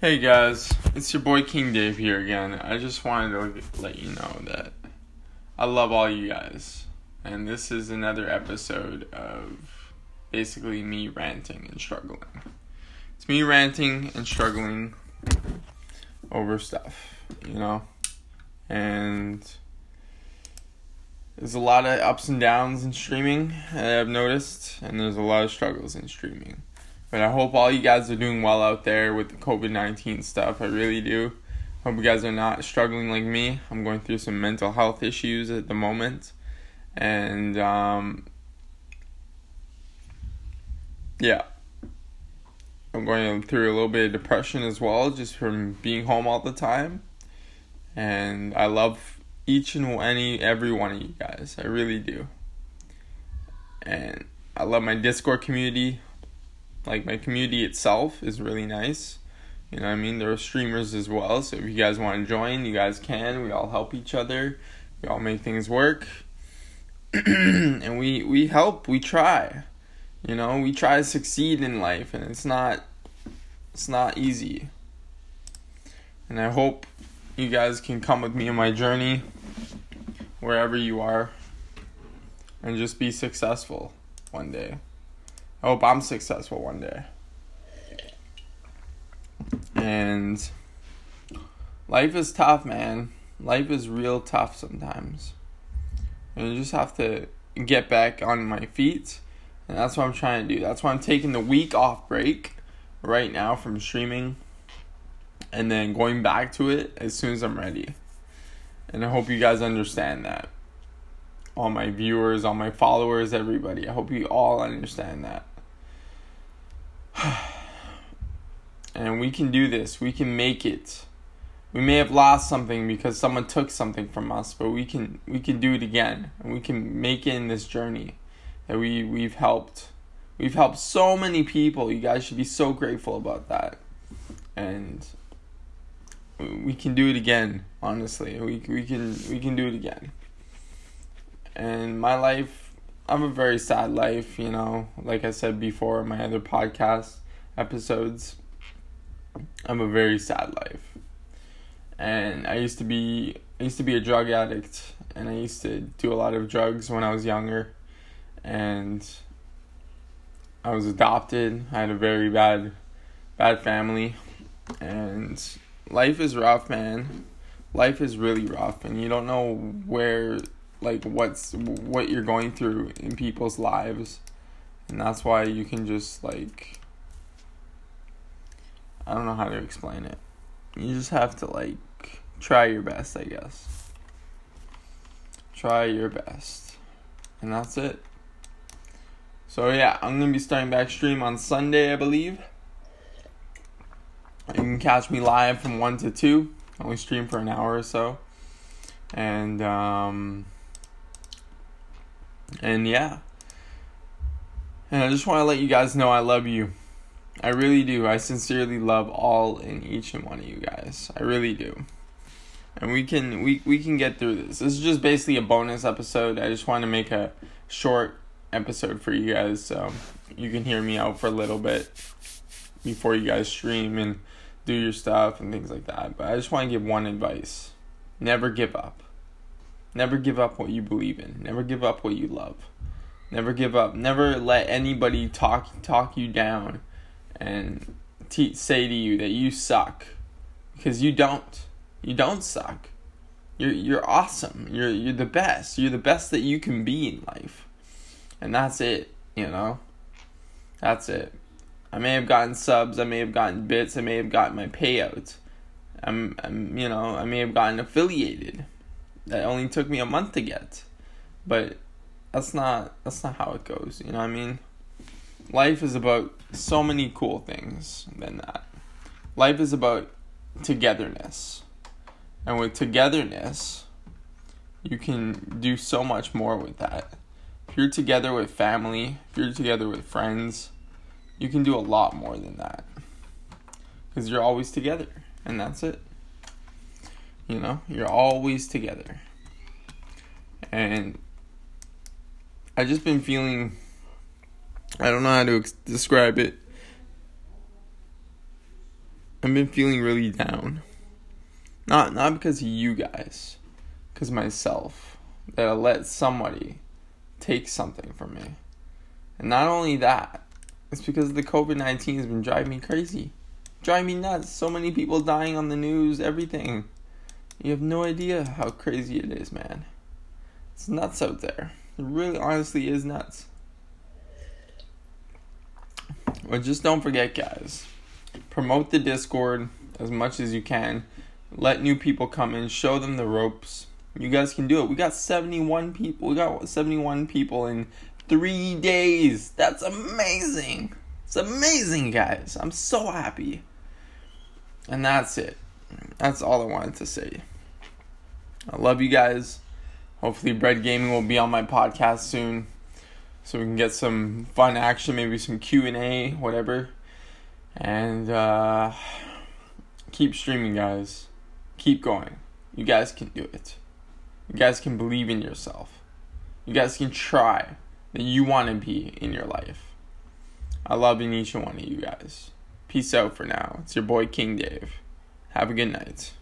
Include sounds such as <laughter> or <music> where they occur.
Hey guys, it's your boy King Dave here again. I just wanted to let you know that I love all you guys. And this is another episode of basically me ranting and struggling. It's me ranting and struggling over stuff, you know? And there's a lot of ups and downs in streaming, I've noticed, and there's a lot of struggles in streaming. But I hope all you guys are doing well out there with the COVID 19 stuff. I really do. Hope you guys are not struggling like me. I'm going through some mental health issues at the moment. And, um, yeah. I'm going through a little bit of depression as well, just from being home all the time. And I love each and any, every one of you guys. I really do. And I love my Discord community like my community itself is really nice. You know I mean? There are streamers as well, so if you guys want to join, you guys can. We all help each other. We all make things work. <clears throat> and we we help, we try. You know, we try to succeed in life and it's not it's not easy. And I hope you guys can come with me on my journey wherever you are and just be successful one day. Oh, I hope I'm successful one day. And life is tough, man. Life is real tough sometimes. And you just have to get back on my feet. And that's what I'm trying to do. That's why I'm taking the week off break right now from streaming and then going back to it as soon as I'm ready. And I hope you guys understand that. All my viewers, all my followers, everybody. I hope you all understand that. And we can do this. We can make it. We may have lost something because someone took something from us, but we can we can do it again, and we can make it in this journey that we we've helped. We've helped so many people. You guys should be so grateful about that, and we can do it again. Honestly, we we can we can do it again. And my life I have a very sad life, you know, like I said before in my other podcast episodes. I have a very sad life. And I used to be I used to be a drug addict and I used to do a lot of drugs when I was younger and I was adopted. I had a very bad bad family and life is rough, man. Life is really rough and you don't know where like what's what you're going through in people's lives and that's why you can just like I don't know how to explain it. You just have to like try your best, I guess. Try your best. And that's it. So yeah, I'm gonna be starting back stream on Sunday, I believe. You can catch me live from one to two. I only stream for an hour or so. And um and yeah. And I just want to let you guys know I love you. I really do. I sincerely love all and each and one of you guys. I really do. And we can we we can get through this. This is just basically a bonus episode. I just want to make a short episode for you guys so you can hear me out for a little bit before you guys stream and do your stuff and things like that. But I just want to give one advice. Never give up. Never give up what you believe in. Never give up what you love. Never give up. Never let anybody talk talk you down and te- say to you that you suck because you don't. You don't suck. You're you're awesome. You're you're the best. You're the best that you can be in life. And that's it, you know? That's it. I may have gotten subs, I may have gotten bits, I may have gotten my payouts. I'm, I'm you know, I may have gotten affiliated that only took me a month to get. But that's not that's not how it goes, you know what I mean? Life is about so many cool things than that. Life is about togetherness. And with togetherness, you can do so much more with that. If you're together with family, if you're together with friends, you can do a lot more than that. Because you're always together, and that's it. You know, you're always together. And I've just been feeling I don't know how to ex- describe it. I've been feeling really down. Not not because of you guys, because myself. That I let somebody take something from me. And not only that, it's because the COVID 19 has been driving me crazy. Driving me nuts. So many people dying on the news, everything. You have no idea how crazy it is, man. It's nuts out there. It really honestly is nuts. But just don't forget, guys. Promote the Discord as much as you can. Let new people come in, show them the ropes. You guys can do it. We got 71 people. We got 71 people in three days. That's amazing. It's amazing, guys. I'm so happy. And that's it. That's all I wanted to say. I love you guys. Hopefully, Bread Gaming will be on my podcast soon, so we can get some fun action, maybe some Q and A, whatever. And uh, keep streaming, guys. Keep going. You guys can do it. You guys can believe in yourself. You guys can try that you want to be in your life. I love each and one of you guys. Peace out for now. It's your boy King Dave. Have a good night.